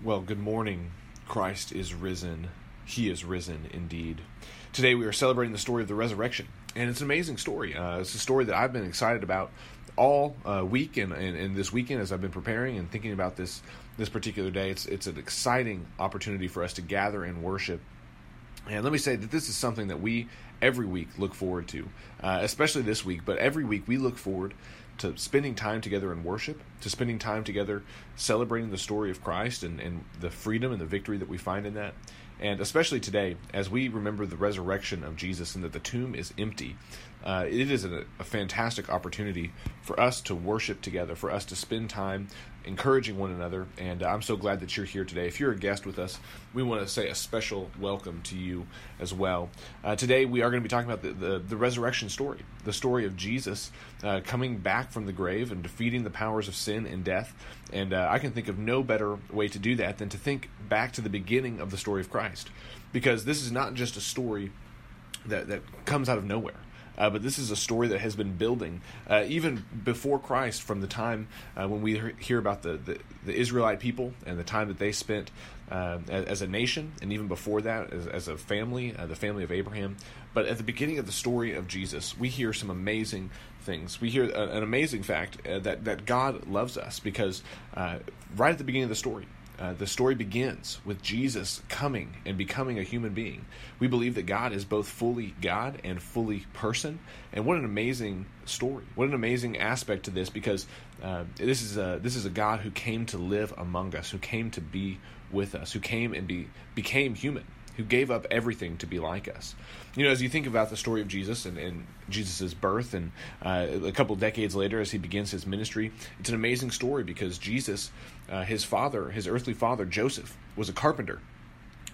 Well, good morning. Christ is risen. He is risen indeed. Today we are celebrating the story of the resurrection, and it's an amazing story. Uh, it's a story that I've been excited about all uh, week and, and, and, this weekend as I've been preparing and thinking about this this particular day. It's it's an exciting opportunity for us to gather and worship. And let me say that this is something that we every week look forward to, uh, especially this week. But every week we look forward to spending time together in worship, to spending time together celebrating the story of Christ and, and the freedom and the victory that we find in that. And especially today, as we remember the resurrection of Jesus and that the tomb is empty, uh, it is a, a, fantastic opportunity for us to worship together, for us to spend time encouraging one another. And I'm so glad that you're here today. If you're a guest with us, we want to say a special welcome to you as well. Uh, today, we are going to be talking about the, the, the resurrection story, the story of Jesus uh, coming back from the grave and defeating the powers of sin and death. And uh, I can think of no better way to do that than to think back to the beginning of the story of Christ. Because this is not just a story that, that comes out of nowhere. Uh, but this is a story that has been building uh, even before Christ, from the time uh, when we hear about the, the, the, Israelite people and the time that they spent uh, as, as, a nation, and even before that, as, as a family, uh, the family of Abraham. But at the beginning of the story of Jesus, we hear some amazing things. We hear an amazing fact that, that God loves us because right at the beginning of the story, uh, the story begins with Jesus coming and becoming a human being. We believe that God is both fully God and fully person. And what an amazing story! What an amazing aspect to this, because uh, this is a this is a God who came to live among us, who came to be with us, who came and be became human who gave up everything to be like us. You know, as you think about the story of Jesus and, and Jesus' birth, and uh, a couple decades later as he begins his ministry, it's an amazing story because Jesus, uh, his father, his earthly father, Joseph, was a carpenter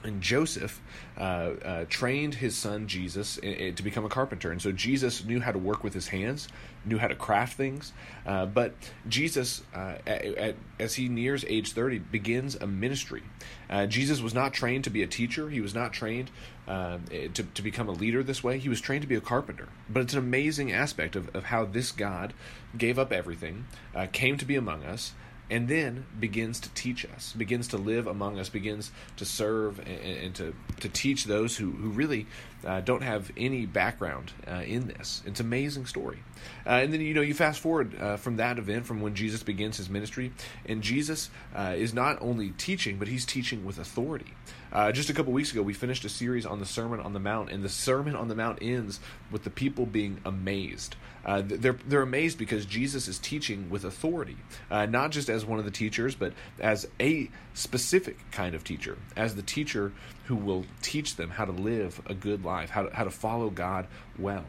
and Joseph uh, uh, trained his son Jesus in, in, to become a carpenter. And so Jesus knew how to work with his hands, knew how to craft things. Uh, but Jesus, uh, at, at, as he nears age 30, begins a ministry. Uh, Jesus was not trained to be a teacher, he was not trained uh, to, to become a leader this way. He was trained to be a carpenter. But it's an amazing aspect of, of how this God gave up everything, came to be among us, and then begins to teach us, begins to live among us, begins to serve and, and to, to teach those who, who really uh, don't have any background uh, in this. It's an amazing story. Uh, and then, you know, you fast forward uh, from that event, from when Jesus begins his ministry, and Jesus uh, is not only teaching, but he's teaching with authority. Uh, just a couple weeks ago, we finished a series on the Sermon on the Mount, and the Sermon on the Mount ends with the people being amazed. They're they're amazed because Jesus is teaching with authority, not just as one of the teachers, but as a specific kind of teacher, as the teacher who will teach them how to live a good life, how to, how to follow God well.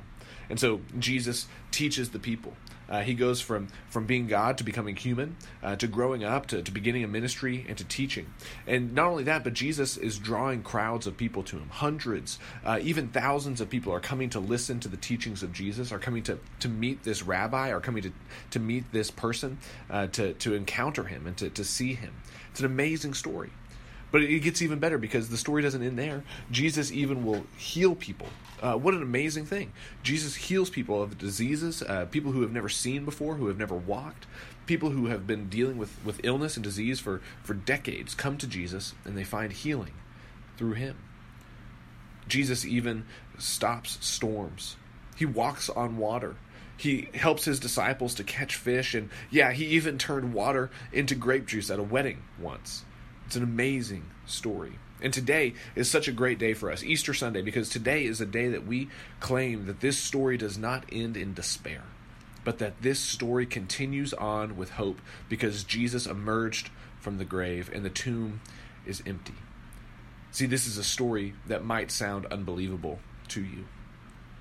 And so Jesus teaches the people. Uh, he goes from, from being God to becoming human, uh, to growing up, to, to beginning a ministry, and to teaching. And not only that, but Jesus is drawing crowds of people to him. Hundreds, uh, even thousands of people are coming to listen to the teachings of Jesus, are coming to, to meet this rabbi, are coming to, to meet this person, uh, to, to encounter him and to, to see him. It's an amazing story. But it gets even better because the story doesn't end there. Jesus even will heal people. Uh, what an amazing thing. Jesus heals people of diseases, uh, people who have never seen before, who have never walked, people who have been dealing with, with illness and disease for, for decades come to Jesus and they find healing through him. Jesus even stops storms, he walks on water. He helps his disciples to catch fish, and yeah, he even turned water into grape juice at a wedding once. It's an amazing story. And today is such a great day for us, Easter Sunday, because today is a day that we claim that this story does not end in despair, but that this story continues on with hope because Jesus emerged from the grave and the tomb is empty. See, this is a story that might sound unbelievable to you,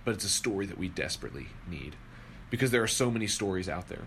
but it's a story that we desperately need because there are so many stories out there.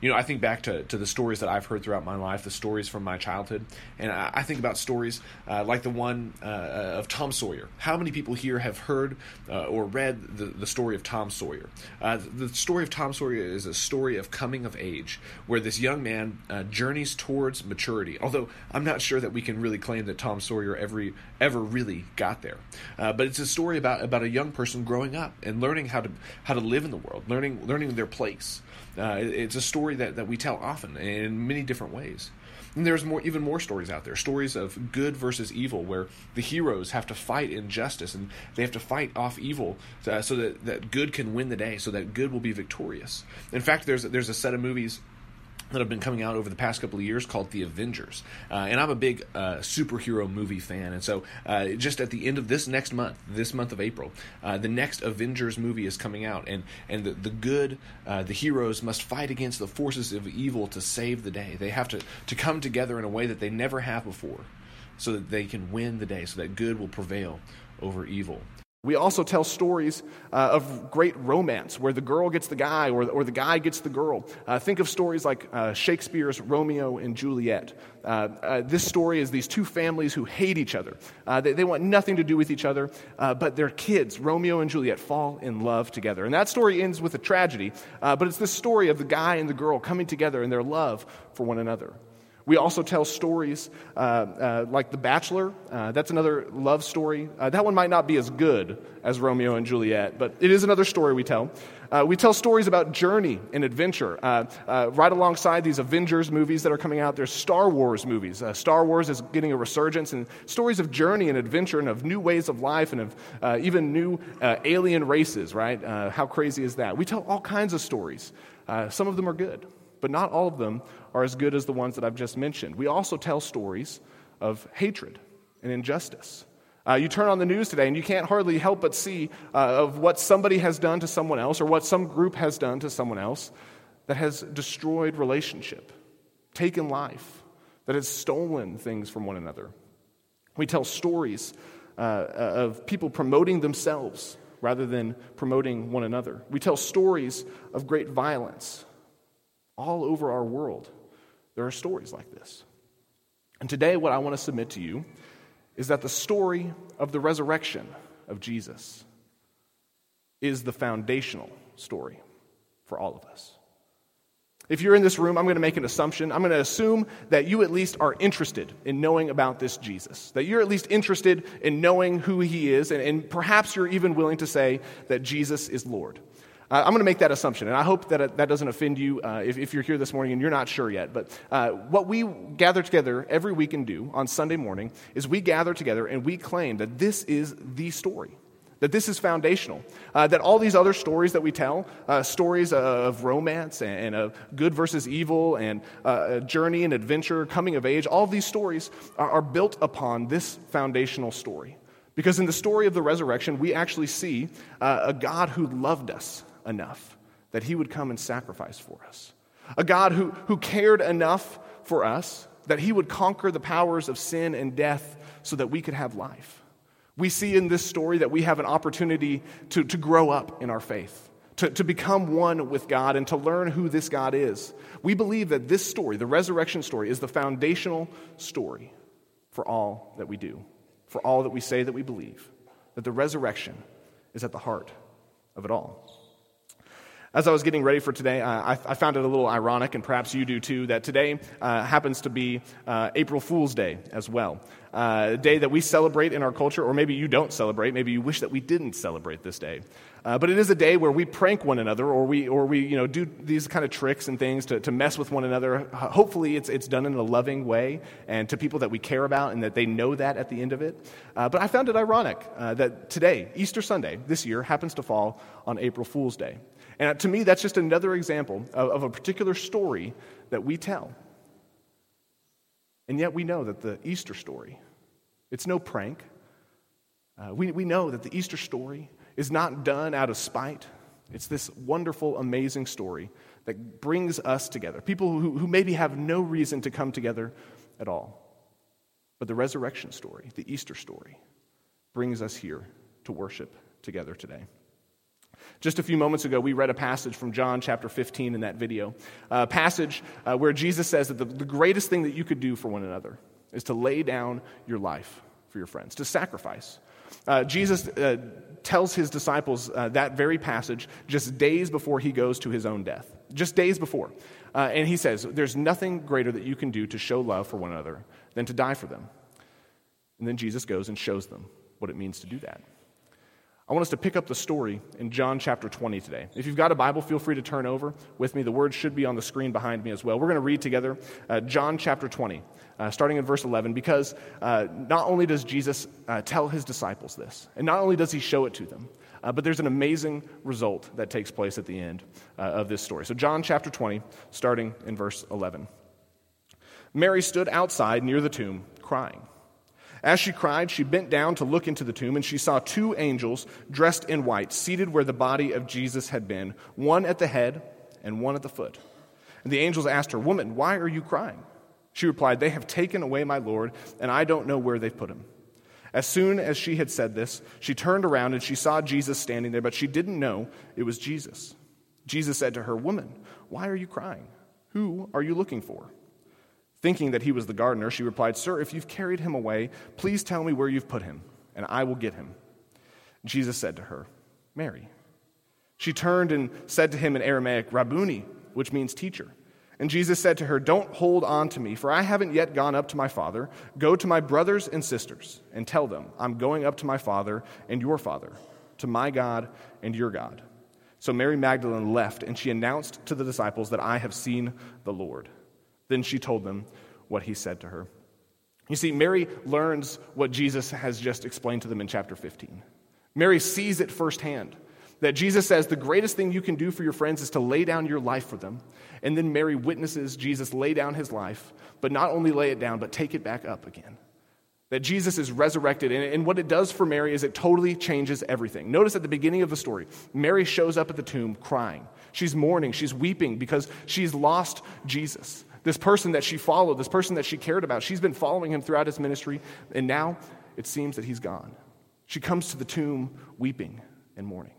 You know, I think back to, to the stories that I've heard throughout my life, the stories from my childhood, and I, I think about stories uh, like the one uh, of Tom Sawyer. How many people here have heard uh, or read the, the story of Tom Sawyer? Uh, the story of Tom Sawyer is a story of coming of age, where this young man uh, journeys towards maturity. Although I'm not sure that we can really claim that Tom Sawyer ever ever really got there, uh, but it's a story about about a young person growing up and learning how to how to live in the world, learning learning their place. Uh, it's a story that, that we tell often in many different ways. And there's more, even more stories out there. Stories of good versus evil, where the heroes have to fight injustice and they have to fight off evil uh, so that, that good can win the day, so that good will be victorious. In fact, there's there's a set of movies that have been coming out over the past couple of years called The Avengers. Uh, and I'm a big uh, superhero movie fan. And so uh, just at the end of this next month, this month of April, uh, the next Avengers movie is coming out. And, and the, the good, uh, the heroes must fight against the forces of evil to save the day. They have to, to come together in a way that they never have before so that they can win the day, so that good will prevail over evil. We also tell stories uh, of great romance where the girl gets the guy or, or the guy gets the girl. Uh, think of stories like uh, Shakespeare's Romeo and Juliet. Uh, uh, this story is these two families who hate each other. Uh, they, they, want nothing to do with each other, but their kids, Romeo and Juliet, fall in love together. And that story ends with a tragedy, but it's this story of the guy and the girl coming together in their love for one another. We also tell stories uh, uh, like The Bachelor. Uh, that's another love story. Uh, that one might not be as good as Romeo and Juliet, but it is another story we tell. Uh, we tell stories about journey and adventure. Uh, right alongside these Avengers movies that are coming out, there's Star Wars movies. Star Wars is getting a resurgence, and stories of journey and adventure and of new ways of life and of even new alien races, right? how crazy is that? We tell all kinds of stories. some of them are good but not all of them are as good as the ones that I've just mentioned. We also tell stories of hatred and injustice. Uh, you turn on the news today and you can't hardly help but see uh, of what somebody has done to someone else or what some group has done to someone else that has destroyed relationship, taken life, that has stolen things from one another. We tell stories uh, of people promoting themselves rather than promoting one another. We tell stories of great violence all over our world, there are stories like this. And today, what I want to submit to you is that the story of the resurrection of Jesus is the foundational story for all of us. If you're in this room, I'm going to make an assumption. I'm going to assume that you at least are interested in knowing about this Jesus, that you're at least interested in knowing who he is, and, and perhaps you're even willing to say that Jesus is Lord. Uh, I'm going to make that assumption, and I hope that it, that doesn't offend you uh, if, if, you're here this morning and you're not sure yet. But uh, what we gather together every week and do on Sunday morning is we gather together and we claim that this is the story. That this is foundational. Uh, that all these other stories that we tell, uh, stories of romance and, and, of good versus evil and uh, journey and adventure, coming of age, all of these stories are, are built upon this foundational story. Because in the story of the resurrection, we actually see uh, a God who loved us enough that he would come and sacrifice for us. A God who, who cared enough for us that he would conquer the powers of sin and death so that we could have life. We see in this story that we have an opportunity to, to grow up in our faith, to, to become one with God, and to learn who this God is. We believe that this story, the resurrection story, is the foundational story for all that we do, for all that we say that we believe, that the resurrection is at the heart of it all. As I was getting ready for today, I, I, found it a little ironic, and perhaps you do too, that today uh, happens to be uh, April Fool's Day as well. Uh, a day that we celebrate in our culture, or maybe you don't celebrate, maybe you wish that we didn't celebrate this day. Uh, but it is a day where we prank one another, or we, or we you know, do these kind of tricks and things to, to mess with one another. Hopefully, it's, it's done in a loving way and to people that we care about and that they know that at the end of it. Uh, but I found it ironic uh, that today, Easter Sunday, this year, happens to fall on April Fool's Day. And to me, that's just another example of, of a particular story that we tell. And yet we know that the Easter story, it's no prank. Uh, we, we know that the Easter story is not done out of spite. It's this wonderful, amazing story that brings us together. People who, who maybe have no reason to come together at all. But the resurrection story, the Easter story, brings us here to worship together today. Just a few moments ago, we read a passage from John chapter 15 in that video. A passage uh, where Jesus says that the, the greatest thing that you could do for one another is to lay down your life for your friends, to sacrifice. Uh, Jesus uh, tells his disciples uh, that very passage just days before he goes to his own death. Just days before. Uh, and he says, There's nothing greater that you can do to show love for one another than to die for them. And then Jesus goes and shows them what it means to do that. I want us to pick up the story in John chapter 20 today. If you've got a Bible, feel free to turn over with me. The words should be on the screen behind me as well. We're going to read together uh, John chapter 20, uh, starting in verse 11, because uh, not only does Jesus uh, tell his disciples this, and not only does he show it to them, uh, but there's an amazing result that takes place at the end uh, of this story. So, John chapter 20, starting in verse 11. Mary stood outside near the tomb, crying. As she cried, she bent down to look into the tomb, and she saw two angels dressed in white, seated where the body of Jesus had been, one at the head and one at the foot. And the angels asked her, Woman, why are you crying? She replied, They have taken away my Lord, and I don't know where they've put him. As soon as she had said this, she turned around and she saw Jesus standing there, but she didn't know it was Jesus. Jesus said to her, Woman, why are you crying? Who are you looking for? Thinking that he was the gardener, she replied, Sir, if you've carried him away, please tell me where you've put him, and I will get him. Jesus said to her, Mary. She turned and said to him in Aramaic, Rabboni, which means teacher. And Jesus said to her, Don't hold on to me, for I haven't yet gone up to my Father. Go to my brothers and sisters and tell them, I'm going up to my Father and your Father, to my God and your God. So Mary Magdalene left, and she announced to the disciples that I have seen the Lord. Then she told them what he said to her. You see, Mary learns what Jesus has just explained to them in chapter 15. Mary sees it firsthand that Jesus says the greatest thing you can do for your friends is to lay down your life for them. And then Mary witnesses Jesus lay down his life, but not only lay it down, but take it back up again. That Jesus is resurrected. And, what it does for Mary is it totally changes everything. Notice at the beginning of the story, Mary shows up at the tomb crying. She's mourning, she's weeping because she's lost Jesus. This person that she followed, this person that she cared about, she's been following him throughout his ministry, and now it seems that he's gone. She comes to the tomb weeping and mourning.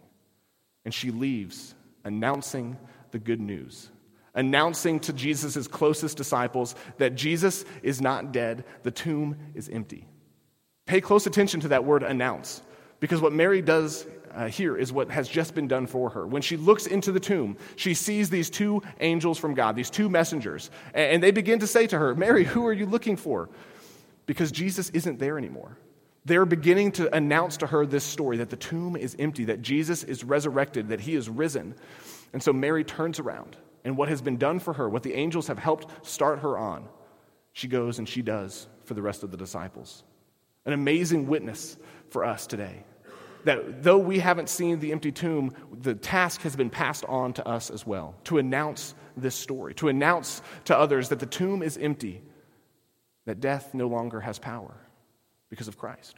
And she leaves announcing the good news, announcing to Jesus' closest disciples that Jesus is not dead, the tomb is empty. Pay close attention to that word announce, because what Mary does uh, here is what has just been done for her. When she looks into the tomb, she sees these two angels from God, these two messengers, and, and they begin to say to her, Mary, who are you looking for? Because Jesus isn't there anymore. They're beginning to announce to her this story that the tomb is empty, that Jesus is resurrected, that he is risen. And so Mary turns around, and what has been done for her, what the angels have helped start her on, she goes and she does for the rest of the disciples. An amazing witness for us today that though we haven't seen the empty tomb, the task has been passed on to us as well to announce this story, to announce to others that the tomb is empty, that death no longer has power because of Christ,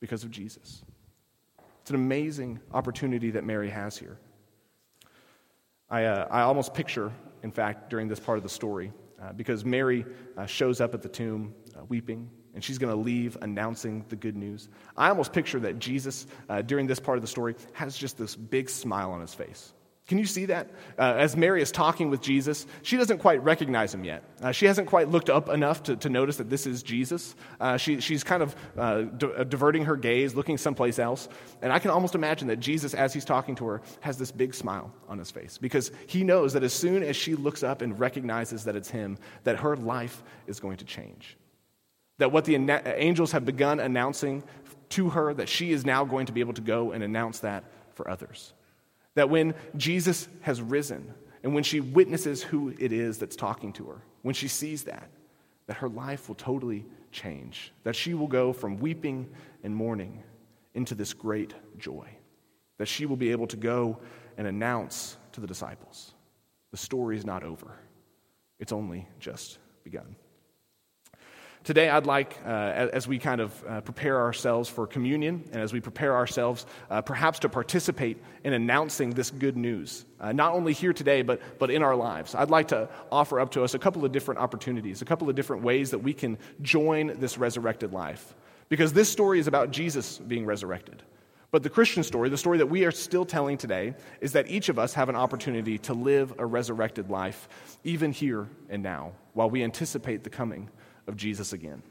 because of Jesus. It's an amazing opportunity that Mary has here. I, uh, I almost picture, in fact, during this part of the story, uh, because Mary uh, shows up at the tomb uh, weeping and she's going to leave announcing the good news. I almost picture that Jesus, uh, during this part of the story, has just this big smile on his face. Can you see that? Uh, as Mary is talking with Jesus, she doesn't quite recognize him yet. Uh, she hasn't quite looked up enough to, to notice that this is Jesus. Uh, she, she's kind of uh, uh, diverting her gaze, looking someplace else. And I can almost imagine that Jesus, as he's talking to her, has this big smile on his face because he knows that as soon as she looks up and recognizes that it's him, that her life is going to change. That what the angels have begun announcing to her, that she is now going to be able to go and announce that for others. That when Jesus has risen, and when she witnesses who it is that's talking to her, when she sees that, that her life will totally change. That she will go from weeping and mourning into this great joy. That she will be able to go and announce to the disciples the story is not over, it's only just begun. Today, I'd like, uh, as we kind of uh, prepare ourselves for communion and as we prepare ourselves uh, perhaps to participate in announcing this good news, uh, not only here today, but, but in our lives, I'd like to offer up to us a couple of different opportunities, a couple of different ways that we can join this resurrected life. Because this story is about Jesus being resurrected. But the Christian story, the story that we are still telling today, is that each of us have an opportunity to live a resurrected life, even here and now, while we anticipate the coming of Jesus again.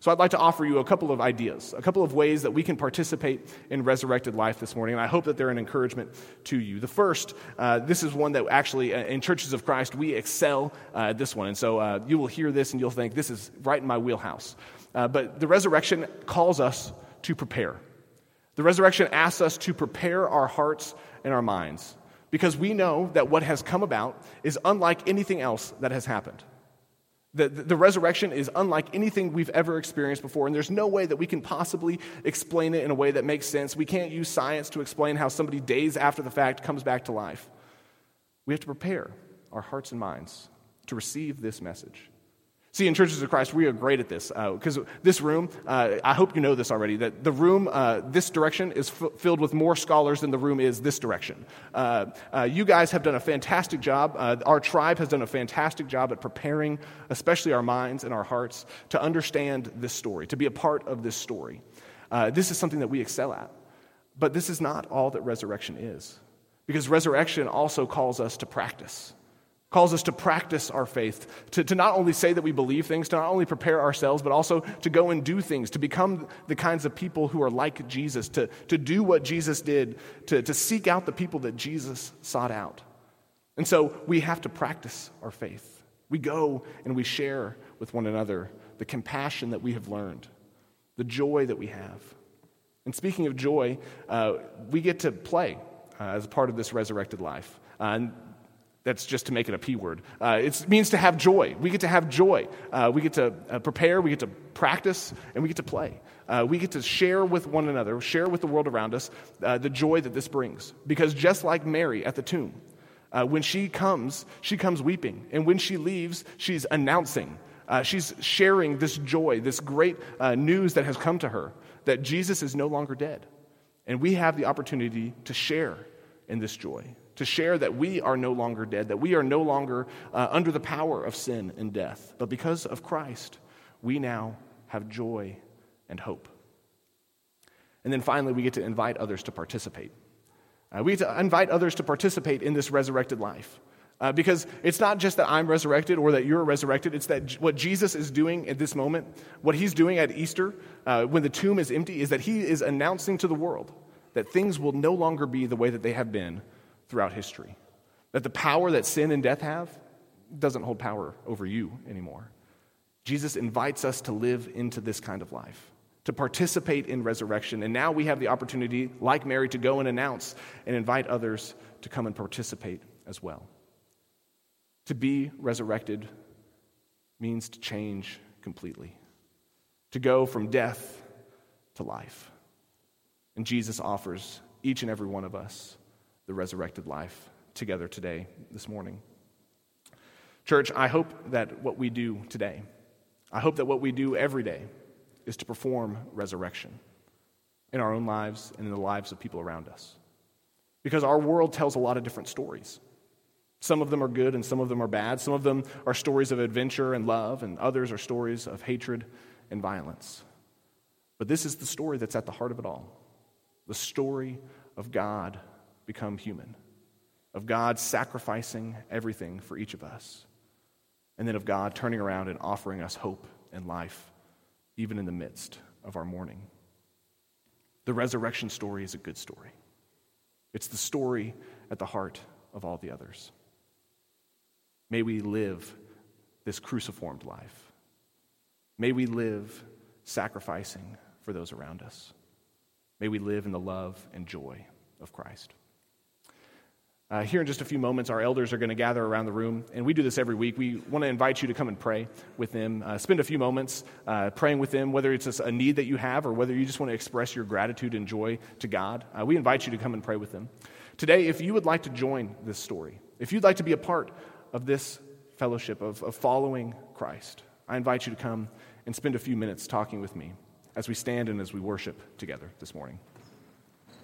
So I'd like to offer you a couple of ideas, a couple of ways that we can participate in resurrected life this morning, and I hope that they're an encouragement to you. The first, uh, this is one that actually uh, in churches of Christ we excel uh, at this one, and so uh, you will hear this and you'll think this is right in my wheelhouse. Uh, but the resurrection calls us to prepare. The resurrection asks us to prepare our hearts and our minds because we know that what has come about is unlike anything else that has happened. The, the, resurrection is unlike anything we've ever experienced before, and there's no way that we can possibly explain it in a way that makes sense. We can't use science to explain how somebody days after the fact comes back to life. We have to prepare our hearts and minds to receive this message. See, in Churches of Christ, we are great at this because uh, this room, uh, I hope you know this already, that the room, uh, this direction, is f- filled with more scholars than the room is this direction. Uh, uh, you guys have done a fantastic job. Uh, our tribe has done a fantastic job at preparing, especially our minds and our hearts, to understand this story, to be a part of this story. this is something that we excel at. But this is not all that resurrection is, because resurrection also calls us to practice calls us to practice our faith, to, to not only say that we believe things, to not only prepare ourselves, but also to go and do things, to become the kinds of people who are like Jesus, to, to do what Jesus did, to, to seek out the people that Jesus sought out. And so we have to practice our faith. We go and we share with one another the compassion that we have learned, the joy that we have. And speaking of joy, uh, we get to play uh, as part of this resurrected life. Uh, and that's just to make it a P word. Uh, it means to have joy. We get to have joy. Uh, we get to uh, prepare, we get to practice, and we get to play. Uh, we get to share with one another, share with the world around us uh, the joy that this brings. Because just like Mary at the tomb, uh, when she comes, she comes weeping. And when she leaves, she's announcing, she's sharing this joy, this great news that has come to her that Jesus is no longer dead. And we have the opportunity to share in this joy to share that we are no longer dead, that we are no longer uh, under the power of sin and death. But because of Christ, we now have joy and hope. And then finally, we get to invite others to participate. Uh, we get to invite others to participate in this resurrected life. Uh, because it's not just that I'm resurrected or that you're resurrected, it's that what Jesus is doing at this moment, what he's doing at Easter, uh, when the tomb is empty, is that he is announcing to the world that things will no longer be the way that they have been throughout history. That the power that sin and death have doesn't hold power over you anymore. Jesus invites us to live into this kind of life, to participate in resurrection. And now we have the opportunity, like Mary, to go and announce and invite others to come and participate as well. To be resurrected means to change completely, to go from death to life. And Jesus offers each and every one of us the resurrected life together today, this morning. Church, I hope that what we do today, I hope that what we do every day is to perform resurrection in our own lives and in the lives of people around us. Because our world tells a lot of different stories. Some of them are good and some of them are bad. Some of them are stories of adventure and love, and others are stories of hatred and violence. But this is the story that's at the heart of it all the story of God become human, of God sacrificing everything for each of us, and then of God turning around and offering us hope and life, even in the midst of our mourning. The resurrection story is a good story. It's the story at the heart of all the others. May we live this cruciformed life. May we live sacrificing for those around us. May we live in the love and joy of Christ. Uh, here in just a few moments, our elders are going to gather around the room, and we do this every week. We want to invite you to come and pray with them. Uh, spend a few moments uh, praying with them, whether it's a need that you have or whether you just want to express your gratitude and joy to God. Uh, we invite you to come and pray with them. Today, if you would like to join this story, if you'd like to be a part of this fellowship of, of following Christ, I invite you to come and spend a few minutes talking with me as we stand and as we worship together this morning.